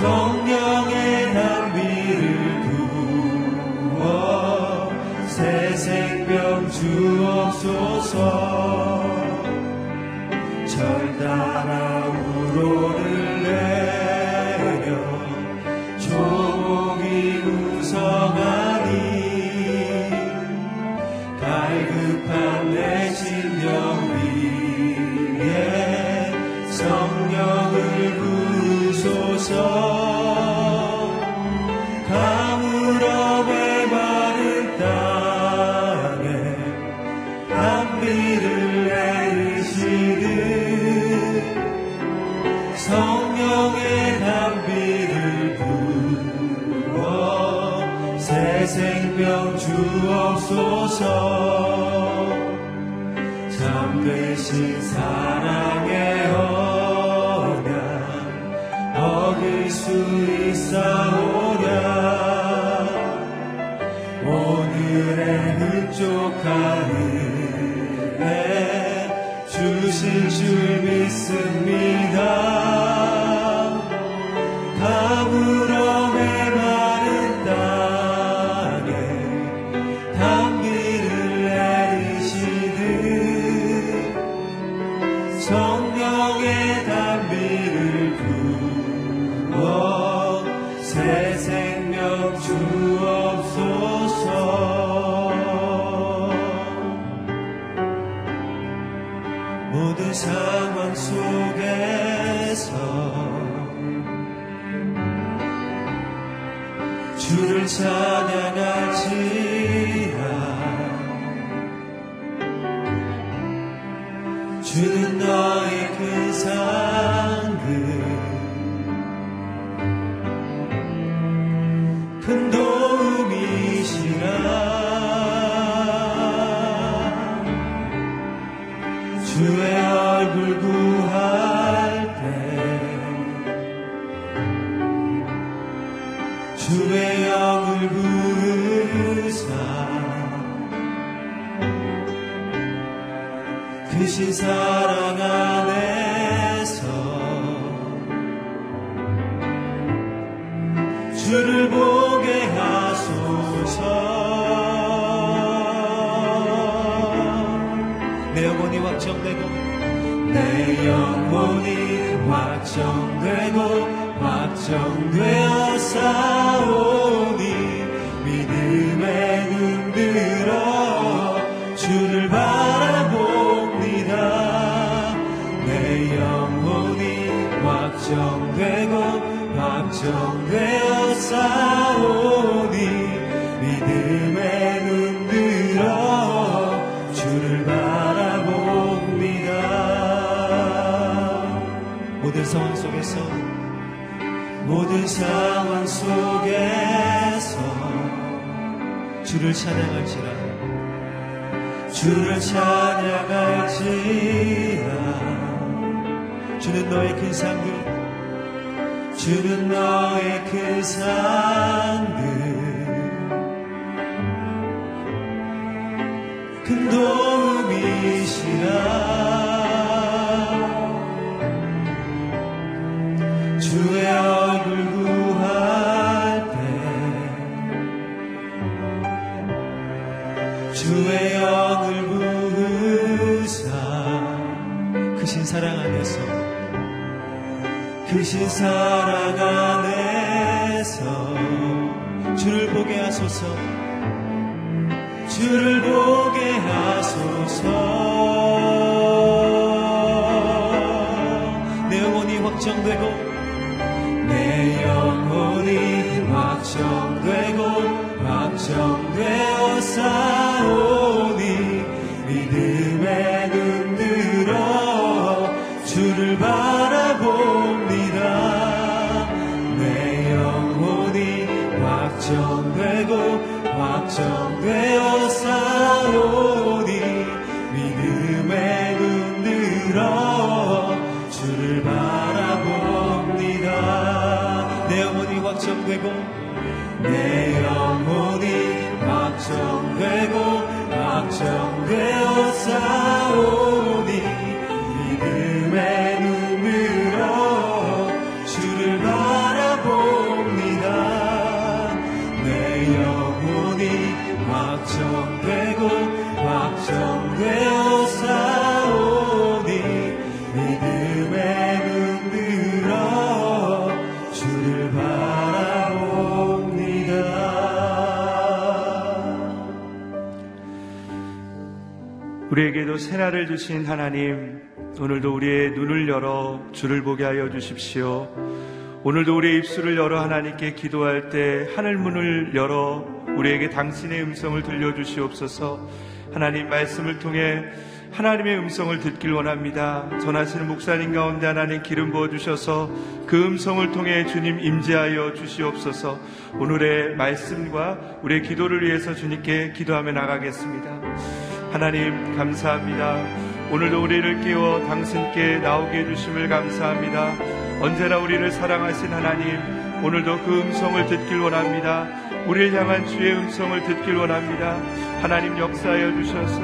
总有。inside. 쫓아오니 믿음의 눈 들어 주를 바라봅니다. 모든 상황 속에서 모든 상황 속에서 주를 찬양할지라 주를 찬양할지라. 주는 너의 큰 상들 주는 너의 그 산들 큰 도움이시라. 크신 사랑 안에서 주를 보게 하소서. 주를 확정되고 확정되어 싸우니 믿음에 눈들어 주를 바라봅니다. 내 영혼이 확정되고 내 영혼이 확정되고 확정되어 싸우니 우리에게도 새날을 주신 하나님, 오늘도 우리의 눈을 열어 주를 보게 하여 주십시오. 오늘도 우리의 입술을 열어 하나님께 기도할 때 하늘 문을 열어 우리에게 당신의 음성을 들려주시옵소서. 하나님 말씀을 통해 하나님의 음성을 듣길 원합니다. 전하시는 목사님 가운데 하나님 기름 부어 주셔서 그 음성을 통해 주님 임재하여 주시옵소서. 오늘의 말씀과 우리의 기도를 위해서 주님께 기도하며 나가겠습니다. 하나님 감사합니다. 오늘도 우리를 깨워 당신께 나오게 해주심을 감사합니다. 언제나 우리를 사랑하신 하나님, 오늘도 그 음성을 듣길 원합니다. 우리를 향한 주의 음성을 듣길 원합니다. 하나님 역사하여 주셔서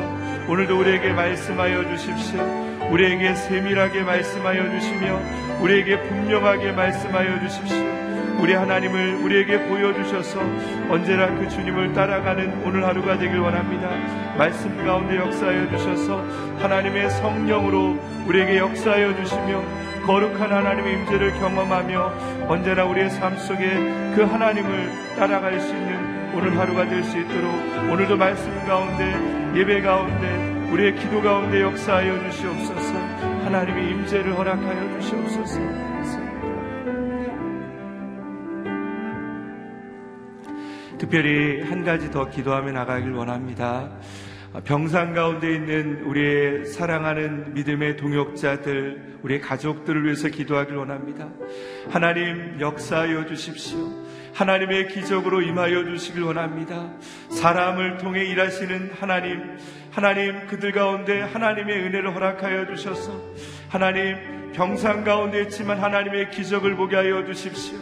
오늘도 우리에게 말씀하여 주십시오. 우리에게 세밀하게 말씀하여 주시며 우리에게 분명하게 말씀하여 주십시오. 우리 하나님을 우리에게 보여주셔서 언제나 그 주님을 따라가는 오늘 하루가 되길 원합니다. 말씀 가운데 역사하여 주셔서 하나님의 성령으로 우리에게 역사하여 주시며 거룩한 하나님의 임재를 경험하며 언제나 우리의 삶 속에 그 하나님을 따라갈 수 있는 오늘 하루가 될 수 있도록 오늘도 말씀 가운데 예배 가운데 우리의 기도 가운데 역사하여 주시옵소서 하나님의 임재를 허락하여 주시옵소서 특별히 한 가지 더 기도하며 나가길 원합니다. 병상 가운데 있는 우리의 사랑하는 믿음의 동역자들, 우리의 가족들을 위해서 기도하길 원합니다. 하나님 역사하여 주십시오. 하나님의 기적으로 임하여 주시길 원합니다. 사람을 통해 일하시는 하나님, 하나님 그들 가운데 하나님의 은혜를 허락하여 주셔서 하나님 병상 가운데 있지만 하나님의 기적을 보게 하여 주십시오.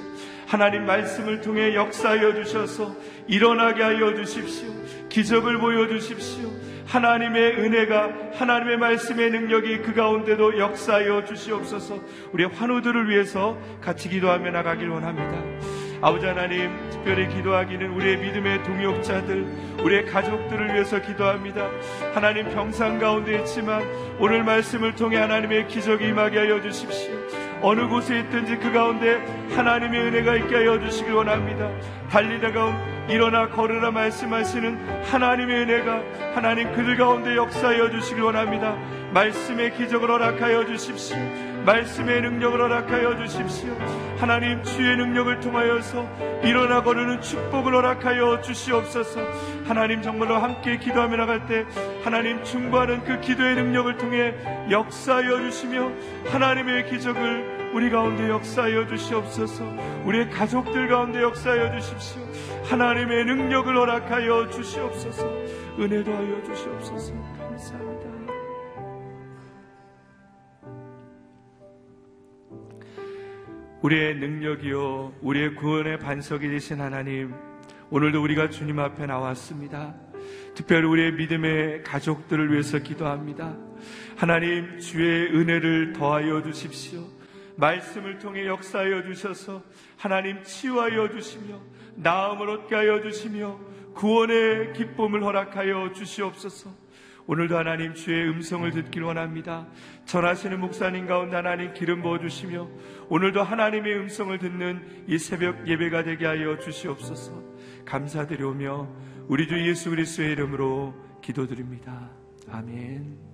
하나님 말씀을 통해 역사하여 주셔서 일어나게 하여 주십시오. 기적을 보여 주십시오. 하나님의 은혜가 하나님의 말씀의 능력이 그 가운데도 역사하여 주시옵소서. 우리 환우들을 위해서 같이 기도하며 나가길 원합니다. 아버지 하나님, 특별히 기도하기는 우리의 믿음의 동역자들, 우리의 가족들을 위해서 기도합니다. 하나님 병상 가운데 있지만 오늘 말씀을 통해 하나님의 기적이 임하게 하여 주십시오. 어느 곳에 있든지 그 가운데 하나님의 은혜가 있게 하여 주시길 원합니다. 달리다가 일어나 걸으라 말씀하시는 하나님의 은혜가 하나님 그들 가운데 역사하여 주시길 원합니다. 말씀의 기적을 허락하여 주십시오. 말씀의 능력을 허락하여 주십시오. 하나님 주의 능력을 통하여서 일어나 거르는 축복을 허락하여 주시옵소서. 하나님 정말로 함께 기도하며 나갈 때 하나님 충고하는 그 기도의 능력을 통해 역사하여 주시며 하나님의 기적을 우리 가운데 역사하여 주시옵소서. 우리의 가족들 가운데 역사하여 주십시오. 하나님의 능력을 허락하여 주시옵소서. 은혜도 하여 주시옵소서. 감사합니다. 우리의 능력이요, 우리의 구원의 반석이 되신 하나님, 오늘도 우리가 주님 앞에 나왔습니다. 특별히 우리의 믿음의 가족들을 위해서 기도합니다. 하나님, 주의 은혜를 더하여 주십시오. 말씀을 통해 역사하여 주셔서 하나님 치유하여 주시며 나음을 얻게 하여 주시며 구원의 기쁨을 허락하여 주시옵소서. 오늘도 하나님 주의 음성을 듣길 원합니다. 전하시는 목사님 가운데 하나님 기름 부어 주시며 오늘도 하나님의 음성을 듣는 이 새벽 예배가 되게 하여 주시옵소서. 감사드리오며 우리 주 예수 그리스도의 이름으로 기도드립니다. 아멘.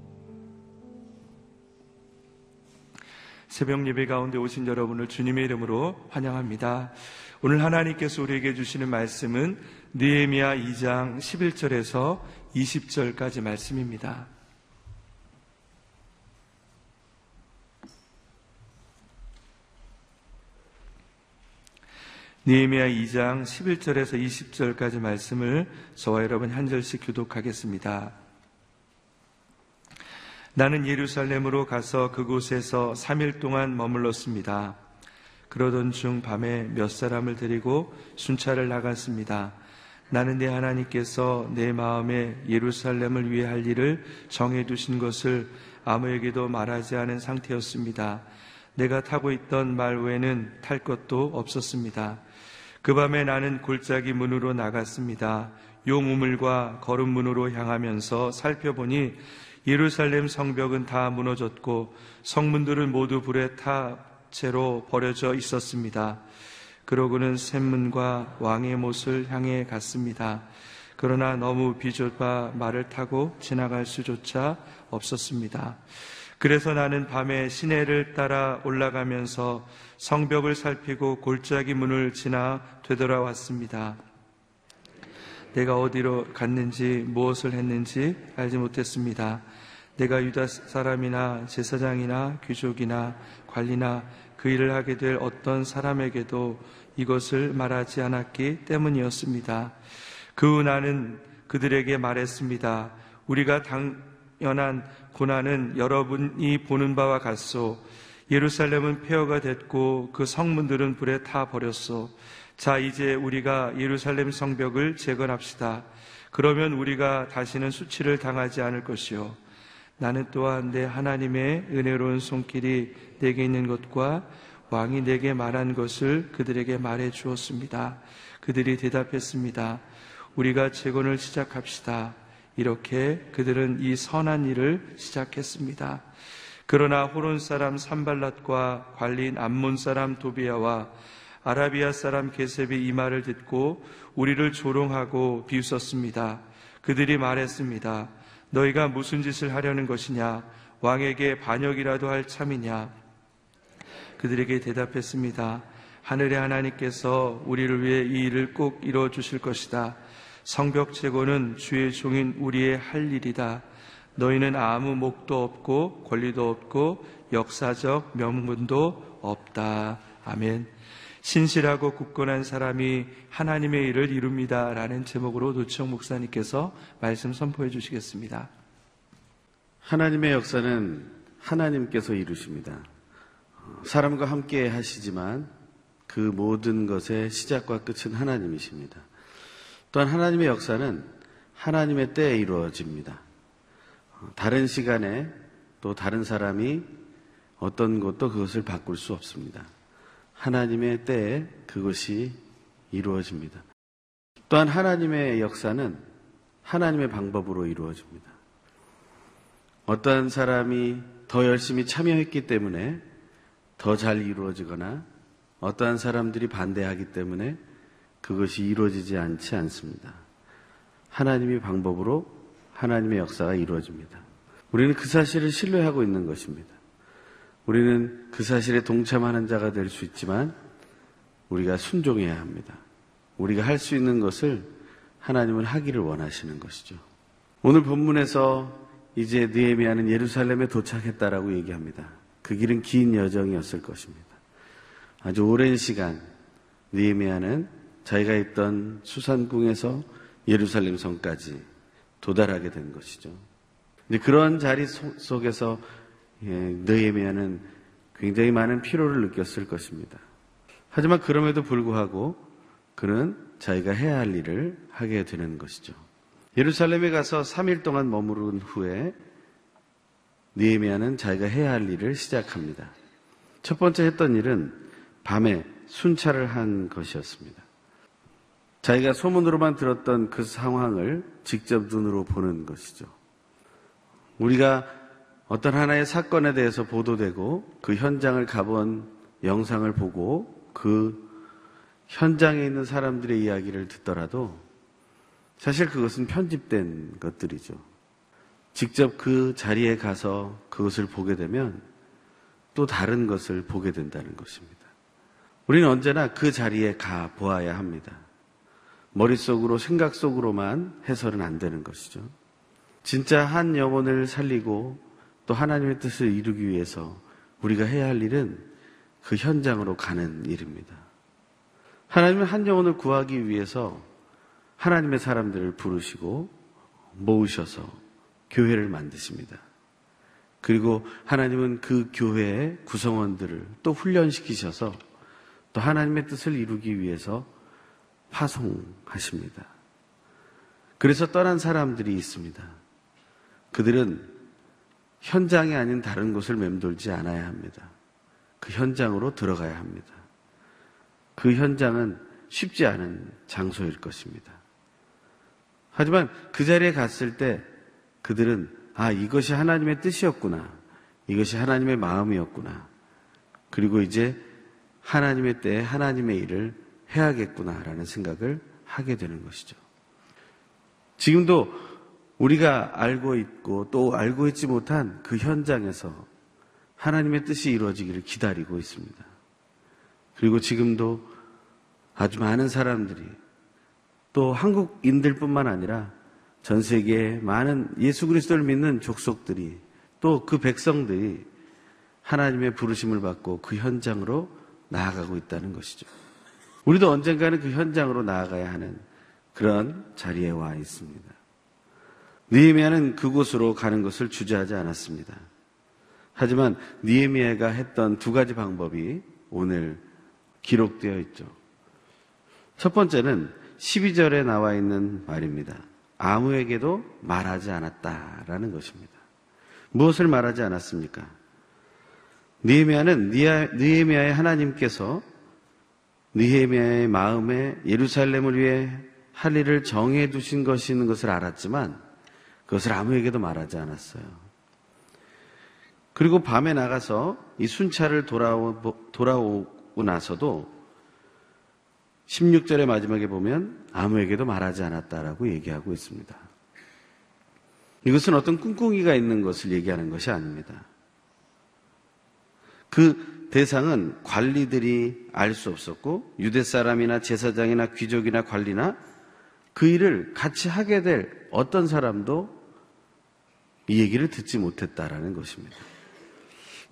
새벽 예배 가운데 오신 여러분을 주님의 이름으로 환영합니다. 오늘 하나님께서 우리에게 주시는 말씀은 느헤미야 2장 11절에서 20절까지 말씀입니다. 느헤미야 2장 11절에서 20절까지 말씀을 저와 여러분 한 절씩 교독하겠습니다. 나는 예루살렘으로 가서 그곳에서 3일 동안 머물렀습니다. 그러던 중 밤에 몇 사람을 데리고 순찰을 나갔습니다. 나는 내 하나님께서 내 마음에 예루살렘을 위해 할 일을 정해두신 것을 아무에게도 말하지 않은 상태였습니다. 내가 타고 있던 말 외에는 탈 것도 없었습니다. 그 밤에 나는 골짜기 문으로 나갔습니다. 용우물과 걸음문으로 향하면서 살펴보니 예루살렘 성벽은 다 무너졌고 성문들은 모두 불에 타 채로 버려져 있었습니다. 그러고는 샘문과 왕의 못을 향해 갔습니다. 그러나 너무 비좁아 말을 타고 지나갈 수조차 없었습니다. 그래서 나는 밤에 시내를 따라 올라가면서 성벽을 살피고 골짜기 문을 지나 되돌아왔습니다. 내가 어디로 갔는지 무엇을 했는지 알지 못했습니다. 내가 유다 사람이나 제사장이나 귀족이나 관리나 그 일을 하게 될 어떤 사람에게도 이것을 말하지 않았기 때문이었습니다. 그 후 나는 그들에게 말했습니다. 우리가 당연한 고난은 여러분이 보는 바와 같소. 예루살렘은 폐허가 됐고 그 성문들은 불에 타 버렸소. 자, 이제 우리가 예루살렘 성벽을 재건합시다. 그러면 우리가 다시는 수치를 당하지 않을 것이요. 나는 또한 내 하나님의 은혜로운 손길이 내게 있는 것과 왕이 내게 말한 것을 그들에게 말해 주었습니다. 그들이 대답했습니다. 우리가 재건을 시작합시다. 이렇게 그들은 이 선한 일을 시작했습니다. 그러나 호론 사람 산발랏과 관리인 암몬 사람 도비아와 아라비아 사람 게셉이 이 말을 듣고 우리를 조롱하고 비웃었습니다. 그들이 말했습니다. 너희가 무슨 짓을 하려는 것이냐? 왕에게 반역이라도 할 참이냐? 그들에게 대답했습니다. 하늘의 하나님께서 우리를 위해 이 일을 꼭 이루어 주실 것이다. 성벽 재고는 주의 종인 우리의 할 일이다. 너희는 아무 목도 없고 권리도 없고 역사적 명분도 없다. 아멘. 신실하고 굳건한 사람이 하나님의 일을 이룹니다. 라는 제목으로 노청 목사님께서 말씀 선포해 주시겠습니다. 하나님의 역사는 하나님께서 이루십니다. 사람과 함께 하시지만 그 모든 것의 시작과 끝은 하나님이십니다. 또한 하나님의 역사는 하나님의 때에 이루어집니다. 다른 시간에 또 다른 사람이 어떤 것도 그것을 바꿀 수 없습니다. 하나님의 때에 그것이 이루어집니다. 또한 하나님의 역사는 하나님의 방법으로 이루어집니다. 어떠한 사람이 더 열심히 참여했기 때문에 더 잘 이루어지거나 어떠한 사람들이 반대하기 때문에 그것이 이루어지지 않지 않습니다. 하나님의 방법으로 하나님의 역사가 이루어집니다. 우리는 그 사실을 신뢰하고 있는 것입니다. 우리는 그 사실에 동참하는 자가 될 수 있지만 우리가 순종해야 합니다. 우리가 할 수 있는 것을 하나님은 하기를 원하시는 것이죠. 오늘 본문에서 이제 느헤미야는 예루살렘에 도착했다라고 얘기합니다. 그 길은 긴 여정이었을 것입니다. 아주 오랜 시간 느헤미야는 자기가 있던 수산궁에서 예루살렘 성까지 도달하게 된 것이죠. 그런 자리 속에서 예, 느헤미야는 굉장히 많은 피로를 느꼈을 것입니다. 하지만 그럼에도 불구하고 그는 자기가 해야 할 일을 하게 되는 것이죠. 예루살렘에 가서 3일 동안 머무른 후에 느헤미야는 자기가 해야 할 일을 시작합니다. 첫 번째 했던 일은 밤에 순찰을 한 것이었습니다. 자기가 소문으로만 들었던 그 상황을 직접 눈으로 보는 것이죠. 우리가 어떤 하나의 사건에 대해서 보도되고 그 현장을 가본 영상을 보고 그 현장에 있는 사람들의 이야기를 듣더라도 사실 그것은 편집된 것들이죠. 직접 그 자리에 가서 그것을 보게 되면 또 다른 것을 보게 된다는 것입니다. 우리는 언제나 그 자리에 가 보아야 합니다. 머릿속으로, 생각 속으로만 해서는 안 되는 것이죠. 진짜 한 영혼을 살리고 또 하나님의 뜻을 이루기 위해서 우리가 해야 할 일은 그 현장으로 가는 일입니다. 하나님은 한 영혼을 구하기 위해서 하나님의 사람들을 부르시고 모으셔서 교회를 만드십니다. 그리고 하나님은 그 교회의 구성원들을 또 훈련시키셔서 또 하나님의 뜻을 이루기 위해서 파송하십니다. 그래서 떠난 사람들이 있습니다. 그들은 현장이 아닌 다른 곳을 맴돌지 않아야 합니다. 그 현장으로 들어가야 합니다. 그 현장은 쉽지 않은 장소일 것입니다. 하지만 그 자리에 갔을 때 그들은 아, 이것이 하나님의 뜻이었구나. 이것이 하나님의 마음이었구나. 그리고 이제 하나님의 때에 하나님의 일을 해야겠구나라는 생각을 하게 되는 것이죠. 지금도 우리가 알고 있고 또 알고 있지 못한 그 현장에서 하나님의 뜻이 이루어지기를 기다리고 있습니다. 그리고 지금도 아주 많은 사람들이 또 한국인들뿐만 아니라 전 세계에 많은 예수 그리스도를 믿는 족속들이 또 그 백성들이 하나님의 부르심을 받고 그 현장으로 나아가고 있다는 것이죠. 우리도 언젠가는 그 현장으로 나아가야 하는 그런 자리에 와 있습니다. 느헤미야는 그곳으로 가는 것을 주저하지 않았습니다. 하지만 느헤미야가 했던 두 가지 방법이 오늘 기록되어 있죠. 첫 번째는 12절에 나와 있는 말입니다. 아무에게도 말하지 않았다라는 것입니다. 무엇을 말하지 않았습니까? 느헤미야는 느헤미야의 하나님께서 느헤미야의 마음에 예루살렘을 위해 할 일을 정해 두신 것이 있는 것을 알았지만 그것을 아무에게도 말하지 않았어요. 그리고 밤에 나가서 이 순찰을 돌아오, 돌아오고 나서도 16절의 마지막에 보면 아무에게도 말하지 않았다라고 얘기하고 있습니다. 이것은 어떤 꿍꿍이가 있는 것을 얘기하는 것이 아닙니다. 그 대상은 관리들이 알 수 없었고 유대 사람이나 제사장이나 귀족이나 관리나 그 일을 같이 하게 될 어떤 사람도 이 얘기를 듣지 못했다라는 것입니다.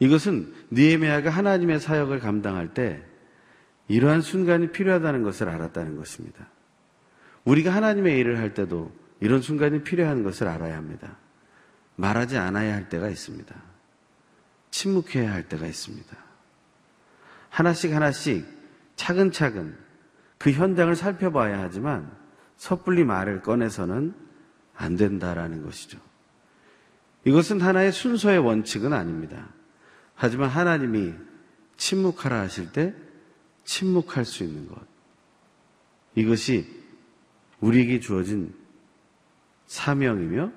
이것은 느헤미야가 하나님의 사역을 감당할 때 이러한 순간이 필요하다는 것을 알았다는 것입니다. 우리가 하나님의 일을 할 때도 이런 순간이 필요한 것을 알아야 합니다. 말하지 않아야 할 때가 있습니다. 침묵해야 할 때가 있습니다. 하나씩 하나씩 차근차근 그 현장을 살펴봐야 하지만 섣불리 말을 꺼내서는 안 된다라는 것이죠. 이것은 하나의 순서의 원칙은 아닙니다. 하지만 하나님이 침묵하라 하실 때 침묵할 수 있는 것. 이것이 우리에게 주어진 사명이며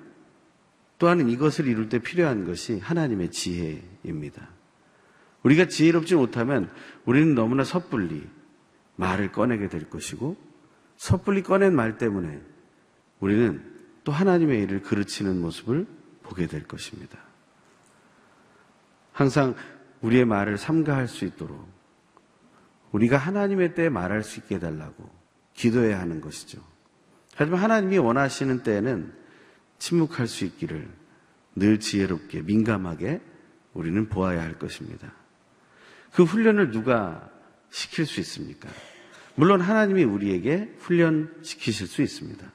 또한 이것을 이룰 때 필요한 것이 하나님의 지혜입니다. 우리가 지혜롭지 못하면 우리는 너무나 섣불리 말을 꺼내게 될 것이고 섣불리 꺼낸 말 때문에 우리는 또 하나님의 일을 그르치는 모습을 보게 될 것입니다. 항상 우리의 말을 삼가할 수 있도록 우리가 하나님의 때에 말할 수 있게 해달라고 기도해야 하는 것이죠. 하지만 하나님이 원하시는 때에는 침묵할 수 있기를 늘 지혜롭게 민감하게 우리는 보아야 할 것입니다. 그 훈련을 누가 시킬 수 있습니까? 물론 하나님이 우리에게 훈련시키실 수 있습니다.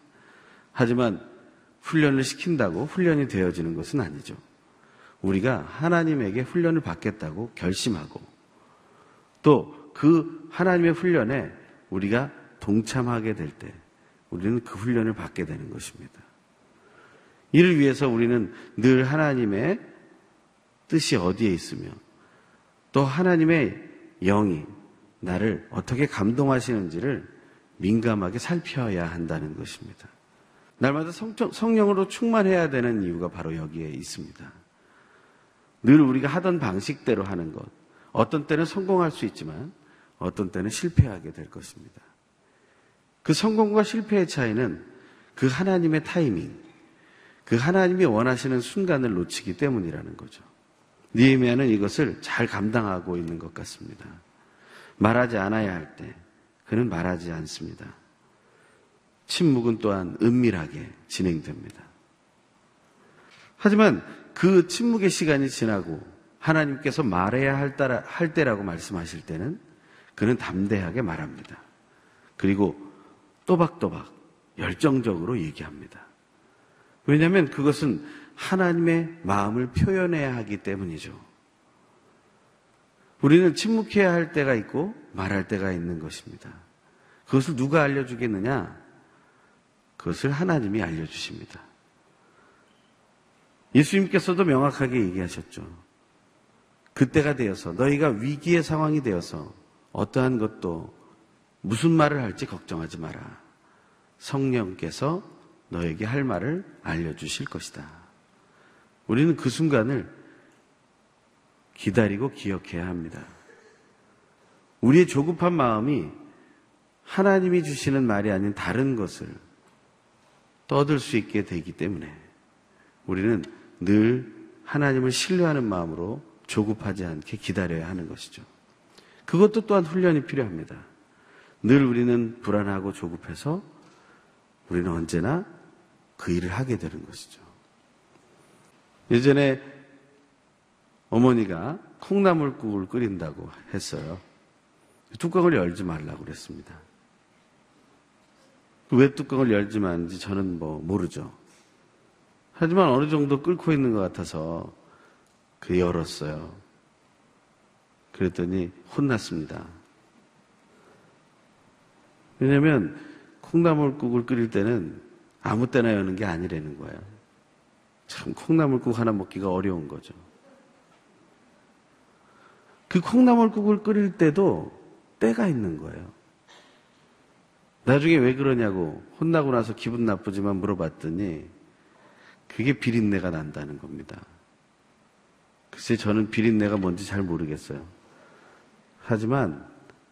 하지만 훈련을 시킨다고 훈련이 되어지는 것은 아니죠. 우리가 하나님에게 훈련을 받겠다고 결심하고 또 그 하나님의 훈련에 우리가 동참하게 될 때 우리는 그 훈련을 받게 되는 것입니다. 이를 위해서 우리는 늘 하나님의 뜻이 어디에 있으며 또 하나님의 영이 나를 어떻게 감동하시는지를 민감하게 살펴야 한다는 것입니다. 날마다 성령, 성령으로 충만해야 되는 이유가 바로 여기에 있습니다. 늘 우리가 하던 방식대로 하는 것. 어떤 때는 성공할 수 있지만 어떤 때는 실패하게 될 것입니다. 그 성공과 실패의 차이는 그 하나님의 타이밍, 그 하나님이 원하시는 순간을 놓치기 때문이라는 거죠. 니에미아는 이것을 잘 감당하고 있는 것 같습니다. 말하지 않아야 할 때 그는 말하지 않습니다. 침묵은 또한 은밀하게 진행됩니다. 하지만 그 침묵의 시간이 지나고 하나님께서 말해야 할, 따라, 할 때라고 말씀하실 때는 그는 담대하게 말합니다. 그리고 또박또박 열정적으로 얘기합니다. 왜냐하면 그것은 하나님의 마음을 표현해야 하기 때문이죠. 우리는 침묵해야 할 때가 있고 말할 때가 있는 것입니다. 그것을 누가 알려주겠느냐? 그것을 하나님이 알려주십니다. 예수님께서도 명확하게 얘기하셨죠. 그때가 되어서 너희가 위기의 상황이 되어서 어떠한 것도 무슨 말을 할지 걱정하지 마라. 성령께서 너에게 할 말을 알려주실 것이다. 우리는 그 순간을 기다리고 기억해야 합니다. 우리의 조급한 마음이 하나님이 주시는 말이 아닌 다른 것을 떠들 수 있게 되기 때문에 우리는 늘 하나님을 신뢰하는 마음으로 조급하지 않게 기다려야 하는 것이죠. 그것도 또한 훈련이 필요합니다. 늘 우리는 불안하고 조급해서 우리는 언제나 그 일을 하게 되는 것이죠. 예전에 어머니가 콩나물국을 끓인다고 했어요. 뚜껑을 열지 말라고 그랬습니다. 왜 뚜껑을 열지 말는지 저는 뭐 모르죠. 하지만 어느 정도 끓고 있는 것 같아서 그 열었어요. 그랬더니 혼났습니다. 왜냐면 콩나물국을 끓일 때는 아무 때나 여는 게 아니라는 거예요. 참 콩나물국 하나 먹기가 어려운 거죠. 그 콩나물국을 끓일 때도 때가 있는 거예요. 나중에 왜 그러냐고 혼나고 나서 기분 나쁘지만 물어봤더니 그게 비린내가 난다는 겁니다. 글쎄 저는 비린내가 뭔지 잘 모르겠어요. 하지만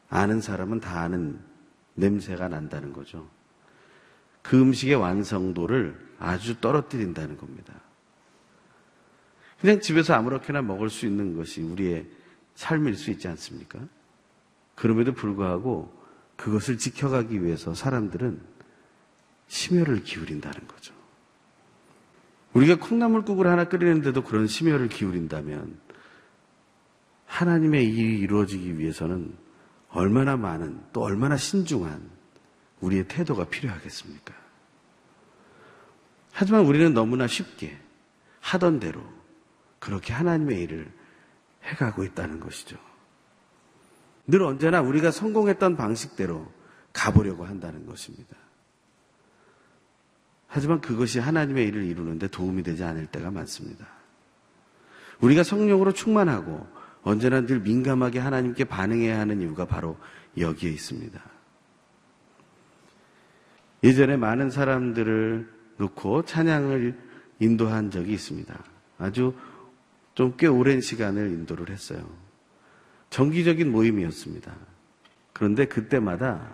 아는 사람은 다 아는 냄새가 난다는 거죠. 그 음식의 완성도를 아주 떨어뜨린다는 겁니다. 그냥 집에서 아무렇게나 먹을 수 있는 것이 우리의 삶일 수 있지 않습니까? 그럼에도 불구하고 그것을 지켜가기 위해서 사람들은 심혈을 기울인다는 거죠. 우리가 콩나물국을 하나 끓이는데도 그런 심혈을 기울인다면 하나님의 일이 이루어지기 위해서는 얼마나 많은 또 얼마나 신중한 우리의 태도가 필요하겠습니까? 하지만 우리는 너무나 쉽게 하던 대로 그렇게 하나님의 일을 해가고 있다는 것이죠. 늘 언제나 우리가 성공했던 방식대로 가보려고 한다는 것입니다. 하지만 그것이 하나님의 일을 이루는데 도움이 되지 않을 때가 많습니다. 우리가 성령으로 충만하고 언제나 늘 민감하게 하나님께 반응해야 하는 이유가 바로 여기에 있습니다. 예전에 많은 사람들을 놓고 찬양을 인도한 적이 있습니다. 아주 좀 꽤 오랜 시간을 인도를 했어요. 정기적인 모임이었습니다. 그런데 그때마다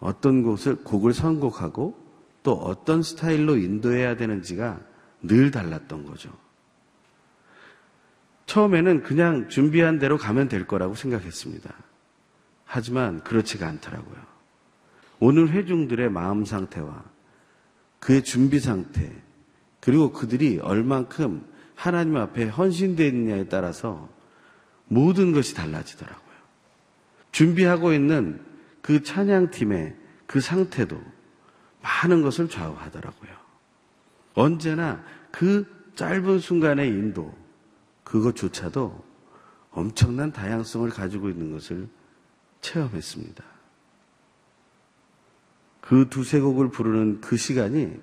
어떤 곳을 곡을 선곡하고 또 어떤 스타일로 인도해야 되는지가 늘 달랐던 거죠. 처음에는 그냥 준비한 대로 가면 될 거라고 생각했습니다. 하지만 그렇지가 않더라고요. 오늘 회중들의 마음 상태와 그의 준비 상태, 그리고 그들이 얼만큼 하나님 앞에 헌신되어 있느냐에 따라서 모든 것이 달라지더라고요. 준비하고 있는 그 찬양팀의 그 상태도 많은 것을 좌우하더라고요. 언제나 그 짧은 순간의 인도, 그것조차도 엄청난 다양성을 가지고 있는 것을 체험했습니다. 그 두세 곡을 부르는 그 시간이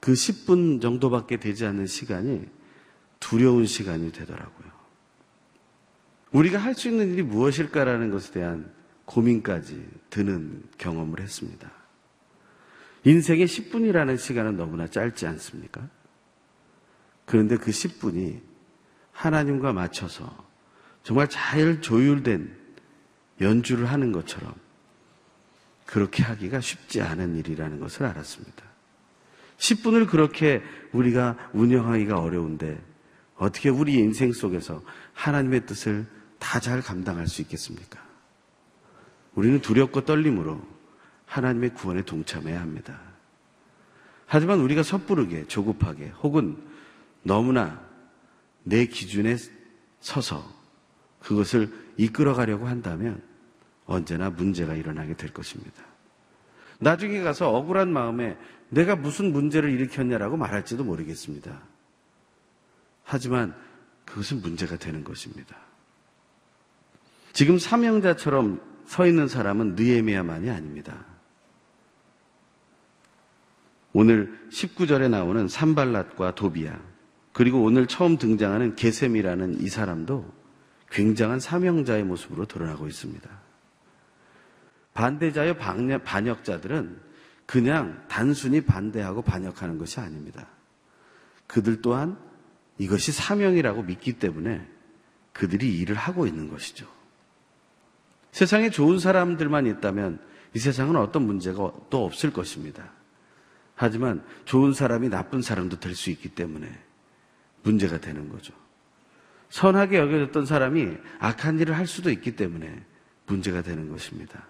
그 10분 정도밖에 되지 않는 시간이 두려운 시간이 되더라고요. 우리가 할 수 있는 일이 무엇일까라는 것에 대한 고민까지 드는 경험을 했습니다. 인생의 10분이라는 시간은 너무나 짧지 않습니까? 그런데 그 10분이 하나님과 맞춰서 정말 잘 조율된 연주를 하는 것처럼 그렇게 하기가 쉽지 않은 일이라는 것을 알았습니다. 10분을 그렇게 우리가 운영하기가 어려운데 어떻게 우리 인생 속에서 하나님의 뜻을 다 잘 감당할 수 있겠습니까? 우리는 두렵고 떨림으로 하나님의 구원에 동참해야 합니다. 하지만 우리가 섣부르게 조급하게 혹은 너무나 내 기준에 서서 그것을 이끌어가려고 한다면 언제나 문제가 일어나게 될 것입니다. 나중에 가서 억울한 마음에 내가 무슨 문제를 일으켰냐라고 말할지도 모르겠습니다. 하지만 그것은 문제가 되는 것입니다. 지금 사명자처럼 서 있는 사람은 느에미야만이 아닙니다. 오늘 19절에 나오는 산발랏과 도비야 그리고 오늘 처음 등장하는 게셈이라는 이 사람도 굉장한 사명자의 모습으로 드러나고 있습니다. 반대자여 반역 자들은 그냥 단순히 반대하고 반역하는 것이 아닙니다. 그들 또한 이것이 사명이라고 믿기 때문에 그들이 일을 하고 있는 것이죠. 세상에 좋은 사람들만 있다면 이 세상은 어떤 문제가 또 없을 것입니다. 하지만 좋은 사람이 나쁜 사람도 될 수 있기 때문에 문제가 되는 거죠. 선하게 여겨졌던 사람이 악한 일을 할 수도 있기 때문에 문제가 되는 것입니다.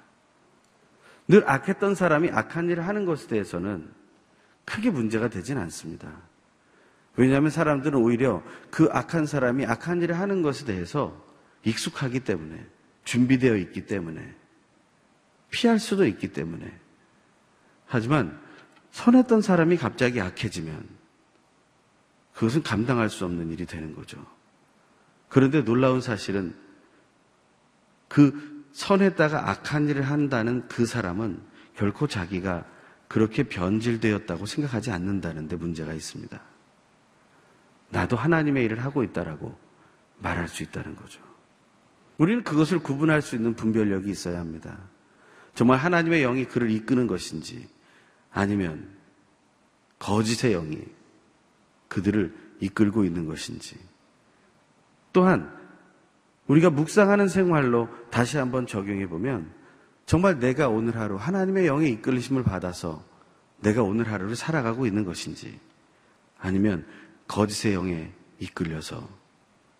늘 악했던 사람이 악한 일을 하는 것에 대해서는 크게 문제가 되진 않습니다. 왜냐하면 사람들은 오히려 그 악한 사람이 악한 일을 하는 것에 대해서 익숙하기 때문에 준비되어 있기 때문에 피할 수도 있기 때문에 하지만 선했던 사람이 갑자기 악해지면 그것은 감당할 수 없는 일이 되는 거죠. 그런데 놀라운 사실은 그 선했다가 악한 일을 한다는 그 사람은 결코 자기가 그렇게 변질되었다고 생각하지 않는다는데 문제가 있습니다. 나도 하나님의 일을 하고 있다라고 말할 수 있다는 거죠. 우리는 그것을 구분할 수 있는 분별력이 있어야 합니다. 정말 하나님의 영이 그를 이끄는 것인지 아니면 거짓의 영이 그들을 이끌고 있는 것인지 또한 우리가 묵상하는 생활로 다시 한번 적용해 보면 정말 내가 오늘 하루 하나님의 영의 이끌리심을 받아서 내가 오늘 하루를 살아가고 있는 것인지 아니면 거짓의 영에 이끌려서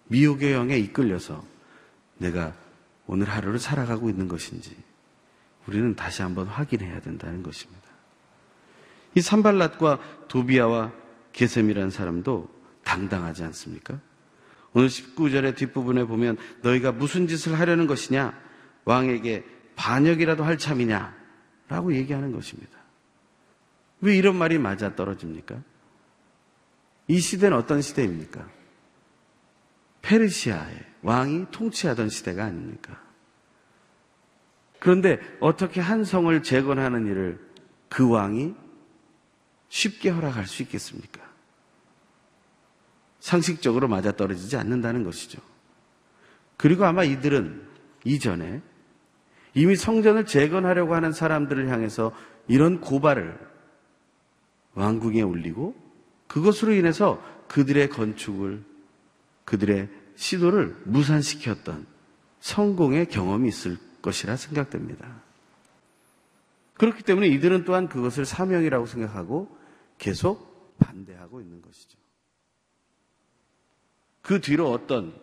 미혹의 영에 이끌려서 내가 오늘 하루를 살아가고 있는 것인지 우리는 다시 한번 확인해야 된다는 것입니다. 이 산발랏과 도비아와 게셈이라는 사람도 당당하지 않습니까? 오늘 19절의 뒷부분에 보면 너희가 무슨 짓을 하려는 것이냐? 왕에게 반역이라도 할 참이냐? 라고 얘기하는 것입니다. 왜 이런 말이 맞아 떨어집니까? 이 시대는 어떤 시대입니까? 페르시아의 왕이 통치하던 시대가 아닙니까? 그런데 어떻게 한 성을 재건하는 일을 그 왕이 쉽게 허락할 수 있겠습니까? 상식적으로 맞아떨어지지 않는다는 것이죠. 그리고 아마 이들은 이전에 이미 성전을 재건하려고 하는 사람들을 향해서 이런 고발을 왕궁에 올리고 그것으로 인해서 그들의 건축을 그들의 시도를 무산시켰던 성공의 경험이 있을 것이라 생각됩니다. 그렇기 때문에 이들은 또한 그것을 사명이라고 생각하고 계속 반대하고 있는 것이죠. 그 뒤로 어떤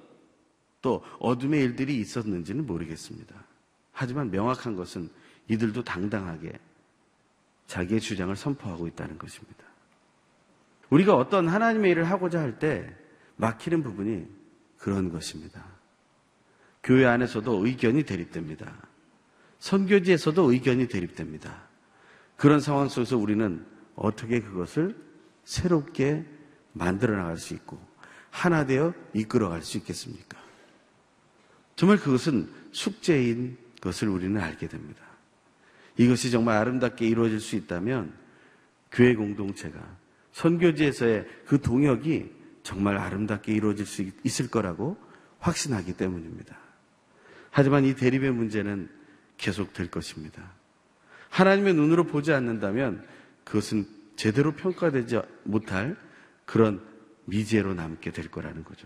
또 어둠의 일들이 있었는지는 모르겠습니다. 하지만 명확한 것은 이들도 당당하게 자기의 주장을 선포하고 있다는 것입니다. 우리가 어떤 하나님의 일을 하고자 할 때 막히는 부분이 그런 것입니다. 교회 안에서도 의견이 대립됩니다. 선교지에서도 의견이 대립됩니다. 그런 상황 속에서 우리는 어떻게 그것을 새롭게 만들어 나갈 수 있고 하나 되어 이끌어 갈 수 있겠습니까? 정말 그것은 숙제인 것을 우리는 알게 됩니다. 이것이 정말 아름답게 이루어질 수 있다면 교회 공동체가 선교지에서의 그 동역이 정말 아름답게 이루어질 수 있을 거라고 확신하기 때문입니다. 하지만 이 대립의 문제는 계속될 것입니다. 하나님의 눈으로 보지 않는다면 그것은 제대로 평가되지 못할 그런 미제로 남게 될 거라는 거죠.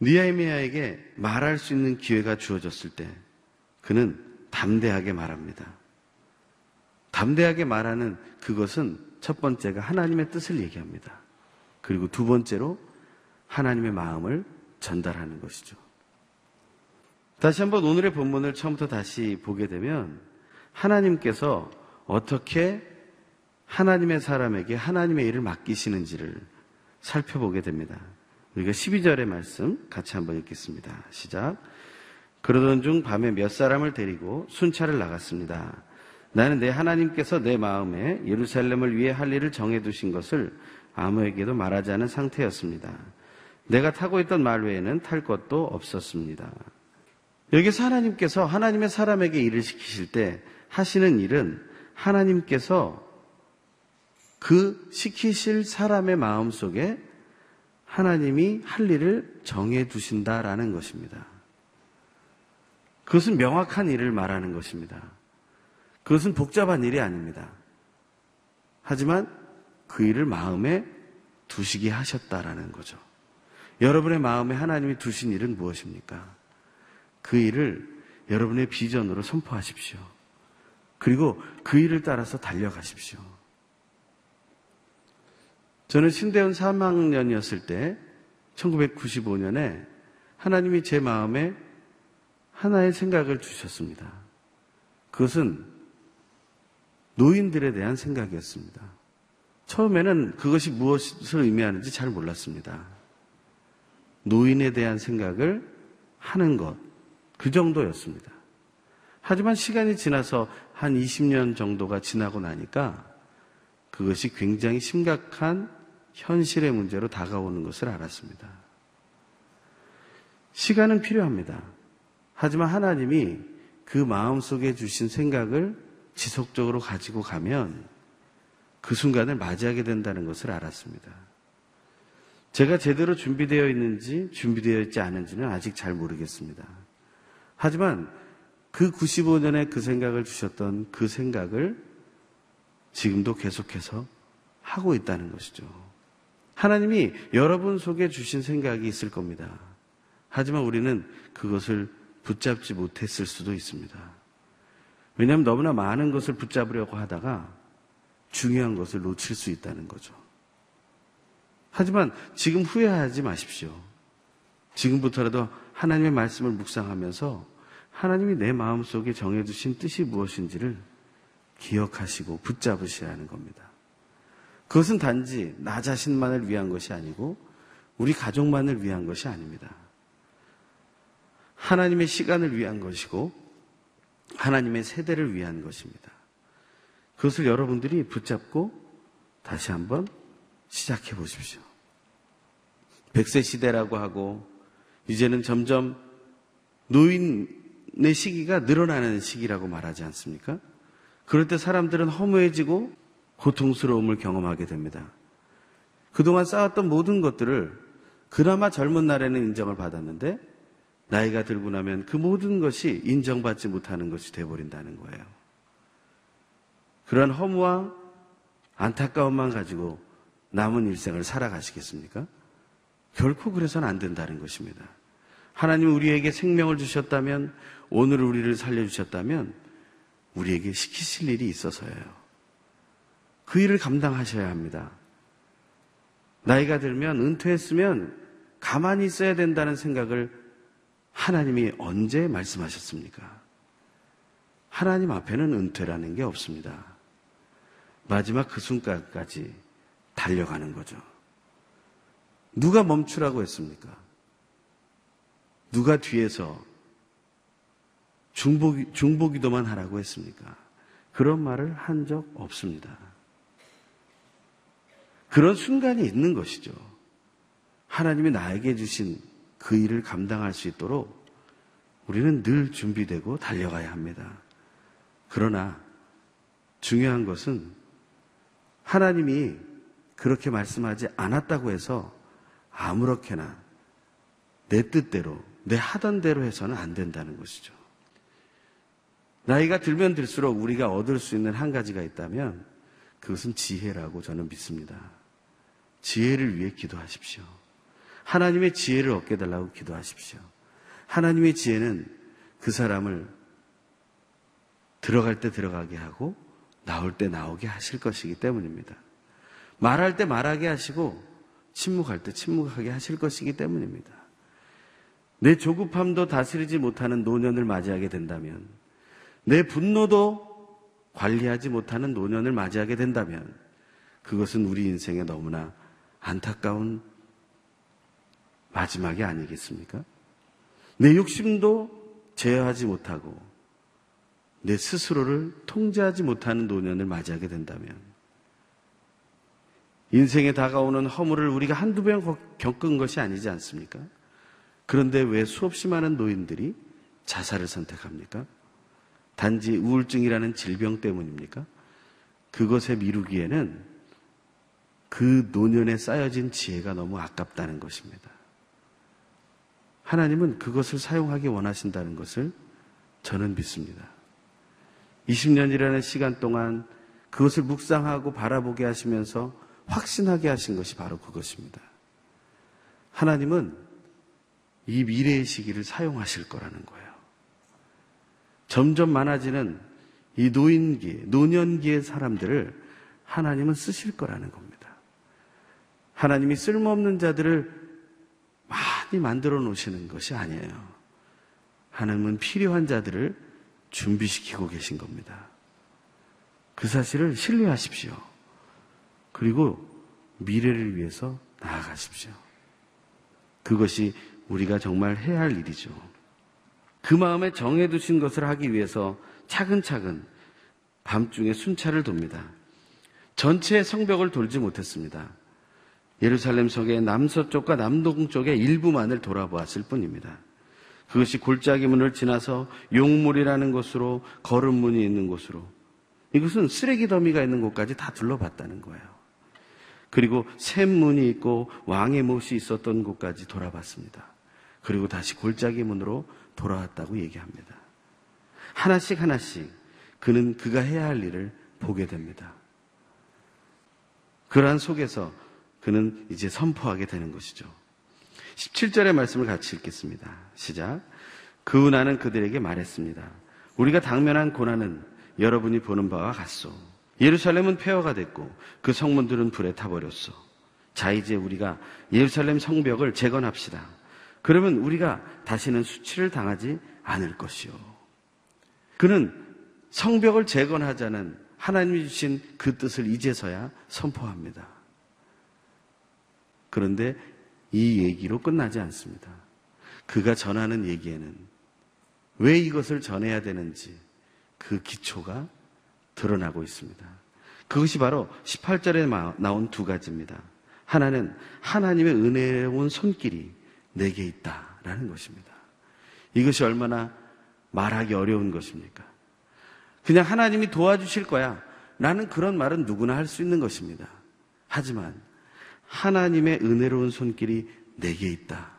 니아이미아에게 말할 수 있는 기회가 주어졌을 때 그는 담대하게 말합니다. 담대하게 말하는 그것은 첫 번째가 하나님의 뜻을 얘기합니다. 그리고 두 번째로 하나님의 마음을 전달하는 것이죠. 다시 한번 오늘의 본문을 처음부터 다시 보게 되면 하나님께서 어떻게 하나님의 사람에게 하나님의 일을 맡기시는지를 살펴보게 됩니다. 우리가 12절의 말씀 같이 한번 읽겠습니다. 시작. 그러던 중 밤에 몇 사람을 데리고 순찰을 나갔습니다. 나는 내 하나님께서 내 마음에 예루살렘을 위해 할 일을 정해두신 것을 아무에게도 말하지 않은 상태였습니다. 내가 타고 있던 말 외에는 탈 것도 없었습니다. 여기서 하나님께서 하나님의 사람에게 일을 시키실 때 하시는 일은 하나님께서 그 시키실 사람의 마음 속에 하나님이 할 일을 정해 두신다라는 것입니다. 그것은 명확한 일을 말하는 것입니다. 그것은 복잡한 일이 아닙니다. 하지만 그 일을 마음에 두시게 하셨다라는 거죠. 여러분의 마음에 하나님이 두신 일은 무엇입니까? 그 일을 여러분의 비전으로 선포하십시오. 그리고 그 일을 따라서 달려가십시오. 저는 신대원 3학년이었을 때 1995년에 하나님이 제 마음에 하나의 생각을 주셨습니다. 그것은 노인들에 대한 생각이었습니다. 처음에는 그것이 무엇을 의미하는지 잘 몰랐습니다. 노인에 대한 생각을 하는 것, 그 정도였습니다. 하지만 시간이 지나서 한 20년 정도가 지나고 나니까 그것이 굉장히 심각한 현실의 문제로 다가오는 것을 알았습니다. 시간은 필요합니다. 하지만 하나님이 그 마음 속에 주신 생각을 지속적으로 가지고 가면 그 순간을 맞이하게 된다는 것을 알았습니다. 제가 제대로 준비되어 있는지 준비되어 있지 않은지는 아직 잘 모르겠습니다. 하지만 그 95년에 그 생각을 주셨던 그 생각을 지금도 계속해서 하고 있다는 것이죠. 하나님이 여러분 속에 주신 생각이 있을 겁니다. 하지만 우리는 그것을 붙잡지 못했을 수도 있습니다. 왜냐하면 너무나 많은 것을 붙잡으려고 하다가 중요한 것을 놓칠 수 있다는 거죠. 하지만 지금 후회하지 마십시오. 지금부터라도 하나님의 말씀을 묵상하면서 하나님이 내 마음속에 정해주신 뜻이 무엇인지를 기억하시고 붙잡으셔야 하는 겁니다. 그것은 단지 나 자신만을 위한 것이 아니고 우리 가족만을 위한 것이 아닙니다. 하나님의 시간을 위한 것이고 하나님의 세대를 위한 것입니다. 그것을 여러분들이 붙잡고 다시 한번 시작해 보십시오. 백세 시대라고 하고 이제는 점점 노인의 시기가 늘어나는 시기라고 말하지 않습니까? 그럴 때 사람들은 허무해지고 고통스러움을 경험하게 됩니다. 그동안 쌓았던 모든 것들을 그나마 젊은 날에는 인정을 받았는데 나이가 들고 나면 그 모든 것이 인정받지 못하는 것이 되어버린다는 거예요. 그런 허무와 안타까움만 가지고 남은 일생을 살아가시겠습니까? 결코 그래서는 안 된다는 것입니다. 하나님 우리에게 생명을 주셨다면, 오늘 우리를 살려주셨다면, 우리에게 시키실 일이 있어서예요. 그 일을 감당하셔야 합니다. 나이가 들면, 은퇴했으면 가만히 있어야 된다는 생각을 하나님이 언제 말씀하셨습니까? 하나님 앞에는 은퇴라는 게 없습니다. 마지막 그 순간까지 달려가는 거죠. 누가 멈추라고 했습니까? 누가 뒤에서 중보기, 중보기도만 하라고 했습니까? 그런 말을 한 적 없습니다. 그런 순간이 있는 것이죠. 하나님이 나에게 주신 그 일을 감당할 수 있도록 우리는 늘 준비되고 달려가야 합니다. 그러나 중요한 것은 하나님이 그렇게 말씀하지 않았다고 해서 아무렇게나 내 뜻대로 내 하던 대로 해서는 안 된다는 것이죠. 나이가 들면 들수록 우리가 얻을 수 있는 한 가지가 있다면 그것은 지혜라고 저는 믿습니다. 지혜를 위해 기도하십시오. 하나님의 지혜를 얻게 달라고 기도하십시오. 하나님의 지혜는 그 사람을 들어갈 때 들어가게 하고 나올 때 나오게 하실 것이기 때문입니다. 말할 때 말하게 하시고 침묵할 때 침묵하게 하실 것이기 때문입니다. 내 조급함도 다스리지 못하는 노년을 맞이하게 된다면 내 분노도 관리하지 못하는 노년을 맞이하게 된다면 그것은 우리 인생에 너무나 안타까운 마지막이 아니겠습니까? 내 욕심도 제어하지 못하고 내 스스로를 통제하지 못하는 노년을 맞이하게 된다면 인생에 다가오는 허물을 우리가 한두 번 겪은 것이 아니지 않습니까? 그런데 왜 수없이 많은 노인들이 자살을 선택합니까? 단지 우울증이라는 질병 때문입니까? 그것에 미루기에는 그 노년에 쌓여진 지혜가 너무 아깝다는 것입니다. 하나님은 그것을 사용하기 원하신다는 것을 저는 믿습니다. 20년이라는 시간 동안 그것을 묵상하고 바라보게 하시면서 확신하게 하신 것이 바로 그것입니다. 하나님은 이 미래의 시기를 사용하실 거라는 거예요. 점점 많아지는 이 노인기, 노년기의 사람들을 하나님은 쓰실 거라는 겁니다. 하나님이 쓸모없는 자들을 많이 만들어 놓으시는 것이 아니에요. 하나님은 필요한 자들을 준비시키고 계신 겁니다. 그 사실을 신뢰하십시오. 그리고 미래를 위해서 나아가십시오. 그것이 우리가 정말 해야 할 일이죠. 그 마음에 정해두신 것을 하기 위해서 차근차근 밤중에 순찰을 돕니다. 전체 성벽을 돌지 못했습니다. 예루살렘 성의 남서쪽과 남동쪽의 일부만을 돌아보았을 뿐입니다. 그것이 골짜기 문을 지나서 용물이라는 곳으로 걸음문이 있는 곳으로 이것은 쓰레기 더미가 있는 곳까지 다 둘러봤다는 거예요. 그리고 샘문이 있고 왕의 못이 있었던 곳까지 돌아봤습니다. 그리고 다시 골짜기 문으로 돌아왔다고 얘기합니다. 하나씩 하나씩 그는 그가 해야 할 일을 보게 됩니다. 그러한 속에서 그는 이제 선포하게 되는 것이죠. 17절의 말씀을 같이 읽겠습니다. 시작. 그 나는 그들에게 말했습니다. 우리가 당면한 고난은 여러분이 보는 바와 같소. 예루살렘은 폐허가 됐고 그 성문들은 불에 타버렸소. 자 이제 우리가 예루살렘 성벽을 재건합시다. 그러면 우리가 다시는 수치를 당하지 않을 것이요. 그는 성벽을 재건하자는 하나님이 주신 그 뜻을 이제서야 선포합니다. 그런데 이 얘기로 끝나지 않습니다. 그가 전하는 얘기에는 왜 이것을 전해야 되는지 그 기초가 드러나고 있습니다. 그것이 바로 18절에 나온 두 가지입니다. 하나는 하나님의 은혜로운 손길이 내게 있다라는 것입니다. 이것이 얼마나 말하기 어려운 것입니까? 그냥 하나님이 도와주실 거야. 라는 그런 말은 누구나 할 수 있는 것입니다. 하지만 하나님의 은혜로운 손길이 내게 있다.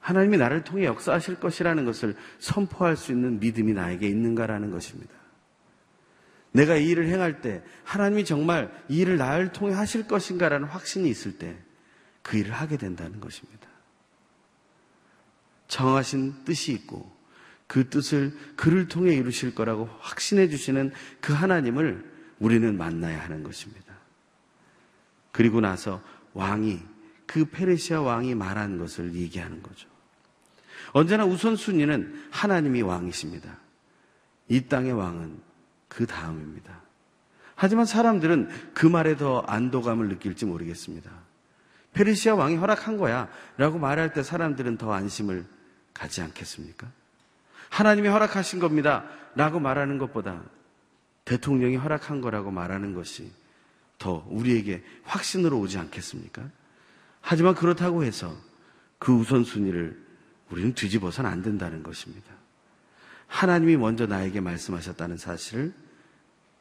하나님이 나를 통해 역사하실 것이라는 것을 선포할 수 있는 믿음이 나에게 있는가라는 것입니다. 내가 이 일을 행할 때 하나님이 정말 이 일을 나를 통해 하실 것인가라는 확신이 있을 때 그 일을 하게 된다는 것입니다. 정하신 뜻이 있고 그 뜻을 그를 통해 이루실 거라고 확신해 주시는 그 하나님을 우리는 만나야 하는 것입니다. 그리고 나서 왕이 그 페르시아 왕이 말한 것을 얘기하는 거죠. 언제나 우선순위는 하나님이 왕이십니다. 이 땅의 왕은 그 다음입니다. 하지만 사람들은 그 말에 더 안도감을 느낄지 모르겠습니다. 페르시아 왕이 허락한 거야 라고 말할 때 사람들은 더 안심을 가지 않겠습니까? 하나님이 허락하신 겁니다 라고 말하는 것보다 대통령이 허락한 거라고 말하는 것이 더 우리에게 확신으로 오지 않겠습니까? 하지만 그렇다고 해서 그 우선순위를 우리는 뒤집어서는 안 된다는 것입니다. 하나님이 먼저 나에게 말씀하셨다는 사실을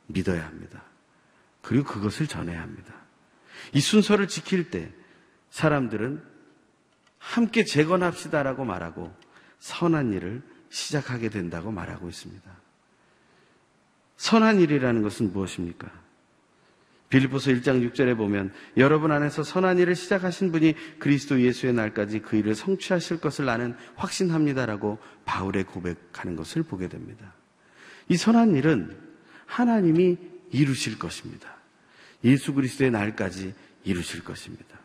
믿어야 합니다. 그리고 그것을 전해야 합니다. 이 순서를 지킬 때 사람들은 함께 재건합시다라고 말하고 선한 일을 시작하게 된다고 말하고 있습니다. 선한 일이라는 것은 무엇입니까? 빌립보서 1장 6절에 보면 여러분 안에서 선한 일을 시작하신 분이 그리스도 예수의 날까지 그 일을 성취하실 것을 나는 확신합니다라고 바울의 고백하는 것을 보게 됩니다. 이 선한 일은 하나님이 이루실 것입니다. 예수 그리스도의 날까지 이루실 것입니다.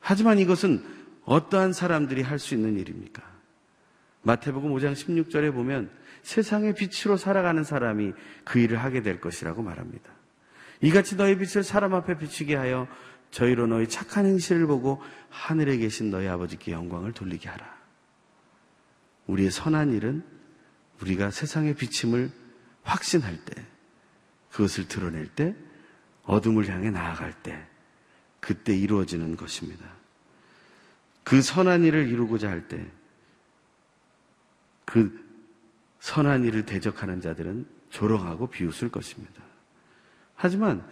하지만 이것은 어떠한 사람들이 할 수 있는 일입니까? 마태복음 5장 16절에 보면 세상의 빛으로 살아가는 사람이 그 일을 하게 될 것이라고 말합니다. 이같이 너희 빛을 사람 앞에 비추게 하여 저희로 너희 착한 행실을 보고 하늘에 계신 너희 아버지께 영광을 돌리게 하라. 우리의 선한 일은 우리가 세상의 비침을 확신할 때, 그것을 드러낼 때, 어둠을 향해 나아갈 때, 그때 이루어지는 것입니다. 그 선한 일을 이루고자 할 때, 그 선한 일을 대적하는 자들은 조롱하고 비웃을 것입니다. 하지만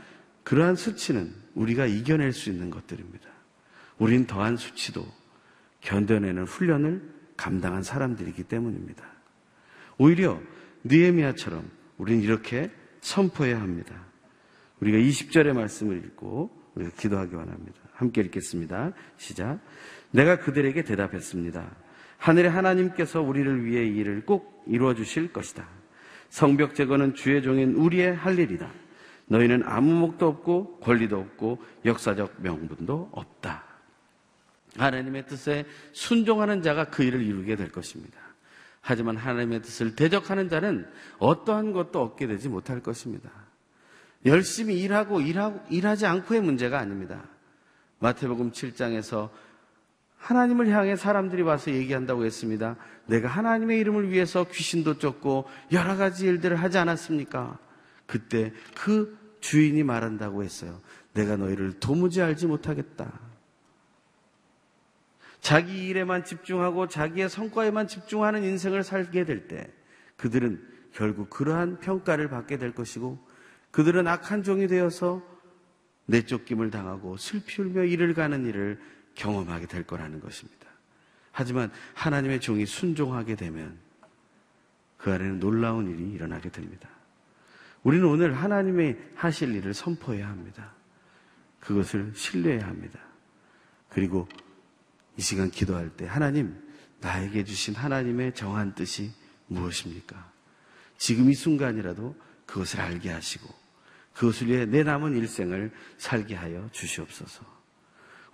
그러한 수치는 우리가 이겨낼 수 있는 것들입니다. 우린 더한 수치도 견뎌내는 훈련을 감당한 사람들이기 때문입니다. 오히려 느에미아처럼 우리는 이렇게 선포해야 합니다. 우리가 20절의 말씀을 읽고 우리가 기도하기 원합니다. 함께 읽겠습니다. 시작. 내가 그들에게 대답했습니다. 하늘의 하나님께서 우리를 위해 이 일을 꼭 이루어 주실 것이다. 성벽 제거는 주의 종인 우리의 할 일이다. 너희는 아무 목도 없고 권리도 없고 역사적 명분도 없다. 하나님의 뜻에 순종하는 자가 그 일을 이루게 될 것입니다. 하지만 하나님의 뜻을 대적하는 자는 어떠한 것도 얻게 되지 못할 것입니다. 열심히 일하고 일하고 일하지 않고의 문제가 아닙니다. 마태복음 7장에서 하나님을 향해 사람들이 와서 얘기한다고 했습니다. 내가 하나님의 이름을 위해서 귀신도 쫓고 여러 가지 일들을 하지 않았습니까? 그때 그 주인이 말한다고 했어요. 내가 너희를 도무지 알지 못하겠다. 자기 일에만 집중하고 자기의 성과에만 집중하는 인생을 살게 될 때 그들은 결국 그러한 평가를 받게 될 것이고 그들은 악한 종이 되어서 내쫓김을 당하고 슬피 울며 일을 가는 일을 경험하게 될 거라는 것입니다. 하지만 하나님의 종이 순종하게 되면 그 안에는 놀라운 일이 일어나게 됩니다. 우리는 오늘 하나님의 하실 일을 선포해야 합니다. 그것을 신뢰해야 합니다. 그리고 이 시간 기도할 때 하나님 나에게 주신 하나님의 정한 뜻이 무엇입니까? 지금 이 순간이라도 그것을 알게 하시고 그것을 위해 내 남은 일생을 살게 하여 주시옵소서.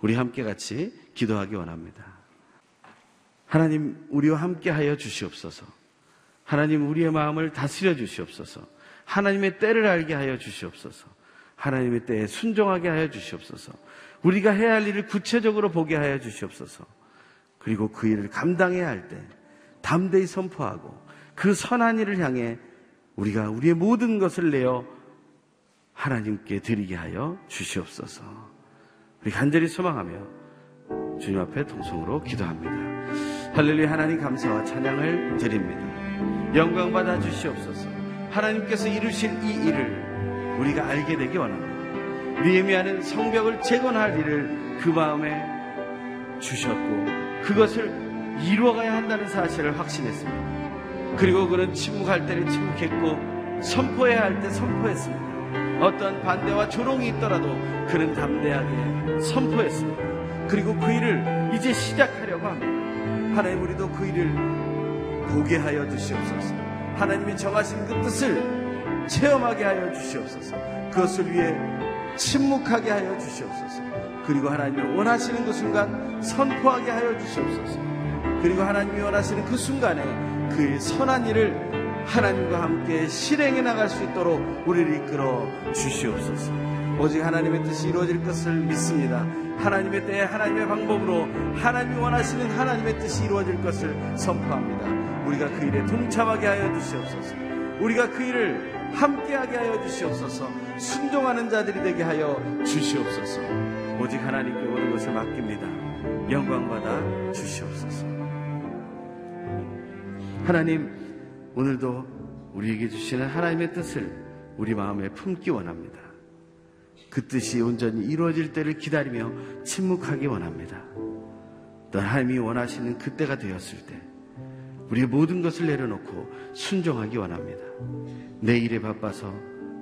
우리 함께 같이 기도하기 원합니다. 하나님 우리와 함께 하여 주시옵소서. 하나님 우리의 마음을 다스려 주시옵소서. 하나님의 때를 알게 하여 주시옵소서. 하나님의 때에 순종하게 하여 주시옵소서. 우리가 해야 할 일을 구체적으로 보게 하여 주시옵소서. 그리고 그 일을 감당해야 할 때 담대히 선포하고 그 선한 일을 향해 우리가 우리의 모든 것을 내어 하나님께 드리게 하여 주시옵소서. 우리 간절히 소망하며 주님 앞에 동성으로 기도합니다. 할렐루야 하나님 감사와 찬양을 드립니다. 영광 받아 주시옵소서. 하나님께서 이루실 이 일을 우리가 알게 되기 원합니다. 느헤미야는 성벽을 재건할 일을 그 마음에 주셨고 그것을 이루어가야 한다는 사실을 확신했습니다. 그리고 그는 침묵할 때는 침묵했고 선포해야 할 때 선포했습니다. 어떤 반대와 조롱이 있더라도 그는 담대하게 선포했습니다. 그리고 그 일을 이제 시작하려고 합니다. 하나님 우리도 그 일을 보게 하여 주시옵소서. 하나님이 정하신 그 뜻을 체험하게 하여 주시옵소서. 그것을 위해 침묵하게 하여 주시옵소서. 그리고 하나님이 원하시는 그 순간 선포하게 하여 주시옵소서. 그리고 하나님이 원하시는 그 순간에 그의 선한 일을 하나님과 함께 실행해 나갈 수 있도록 우리를 이끌어 주시옵소서. 오직 하나님의 뜻이 이루어질 것을 믿습니다. 하나님의 때에 하나님의 방법으로 하나님이 원하시는 하나님의 뜻이 이루어질 것을 선포합니다. 우리가 그 일에 동참하게 하여 주시옵소서. 우리가 그 일을 함께하게 하여 주시옵소서. 순종하는 자들이 되게 하여 주시옵소서. 오직 하나님께 모든 것을 맡깁니다. 영광 받아 주시옵소서. 하나님, 오늘도 우리에게 주시는 하나님의 뜻을 우리 마음에 품기 원합니다. 그 뜻이 온전히 이루어질 때를 기다리며 침묵하기 원합니다. 또 하나님이 원하시는 그때가 되었을 때 우리의 모든 것을 내려놓고 순종하기 원합니다. 내 일에 바빠서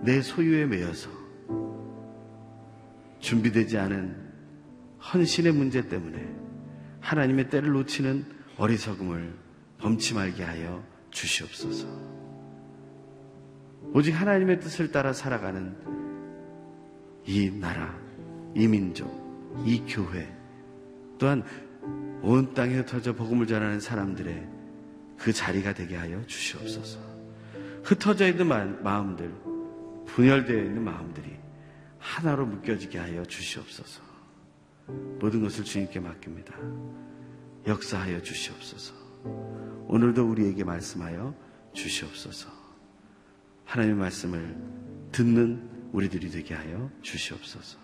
내 소유에 매여서 준비되지 않은 헌신의 문제 때문에 하나님의 때를 놓치는 어리석음을 범치 말게 하여 주시옵소서. 오직 하나님의 뜻을 따라 살아가는 이 나라, 이 민족, 이 교회, 또한 온 땅에 흩어져 복음을 전하는 사람들의 그 자리가 되게 하여 주시옵소서. 흩어져 있는 마- 마음들, 분열되어 있는 마음들이 하나로 묶여지게 하여 주시옵소서. 모든 것을 주님께 맡깁니다. 역사하여 주시옵소서. 오늘도 우리에게 말씀하여 주시옵소서. 하나님의 말씀을 듣는 우리들이 되게 하여 주시옵소서.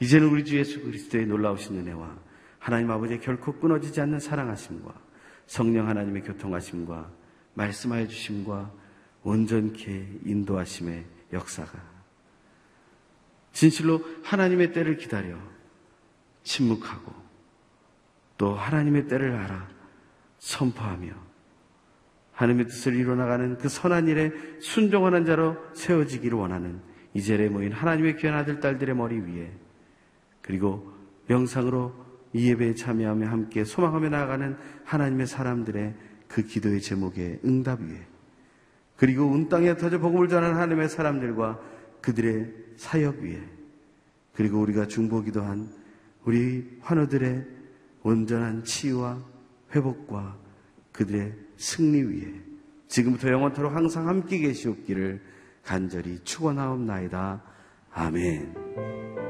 이제는 우리 주 예수 그리스도의 놀라우신 은혜와 하나님 아버지의 결코 끊어지지 않는 사랑하심과 성령 하나님의 교통하심과 말씀하여 주심과 온전케 인도하심의 역사가 진실로 하나님의 때를 기다려 침묵하고 또 하나님의 때를 알아 선포하며 하나님의 뜻을 이루어나가는 그 선한 일에 순종하는 자로 세워지기를 원하는 이제에 모인 하나님의 귀한 아들, 딸들의 머리 위에 그리고 명상으로 이 예배에 참여하며 함께 소망하며 나아가는 하나님의 사람들의 그 기도의 제목에 응답 위에 그리고 온 땅에 터져 복음을 전하는 하나님의 사람들과 그들의 사역 위에 그리고 우리가 중보기도 한 우리 환우들의 온전한 치유와 회복과 그들의 승리 위에 지금부터 영원토록 항상 함께 계시옵기를 간절히 축원하옵나이다. 아멘.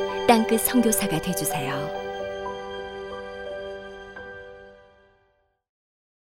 땅끝 선교사가 되주세요.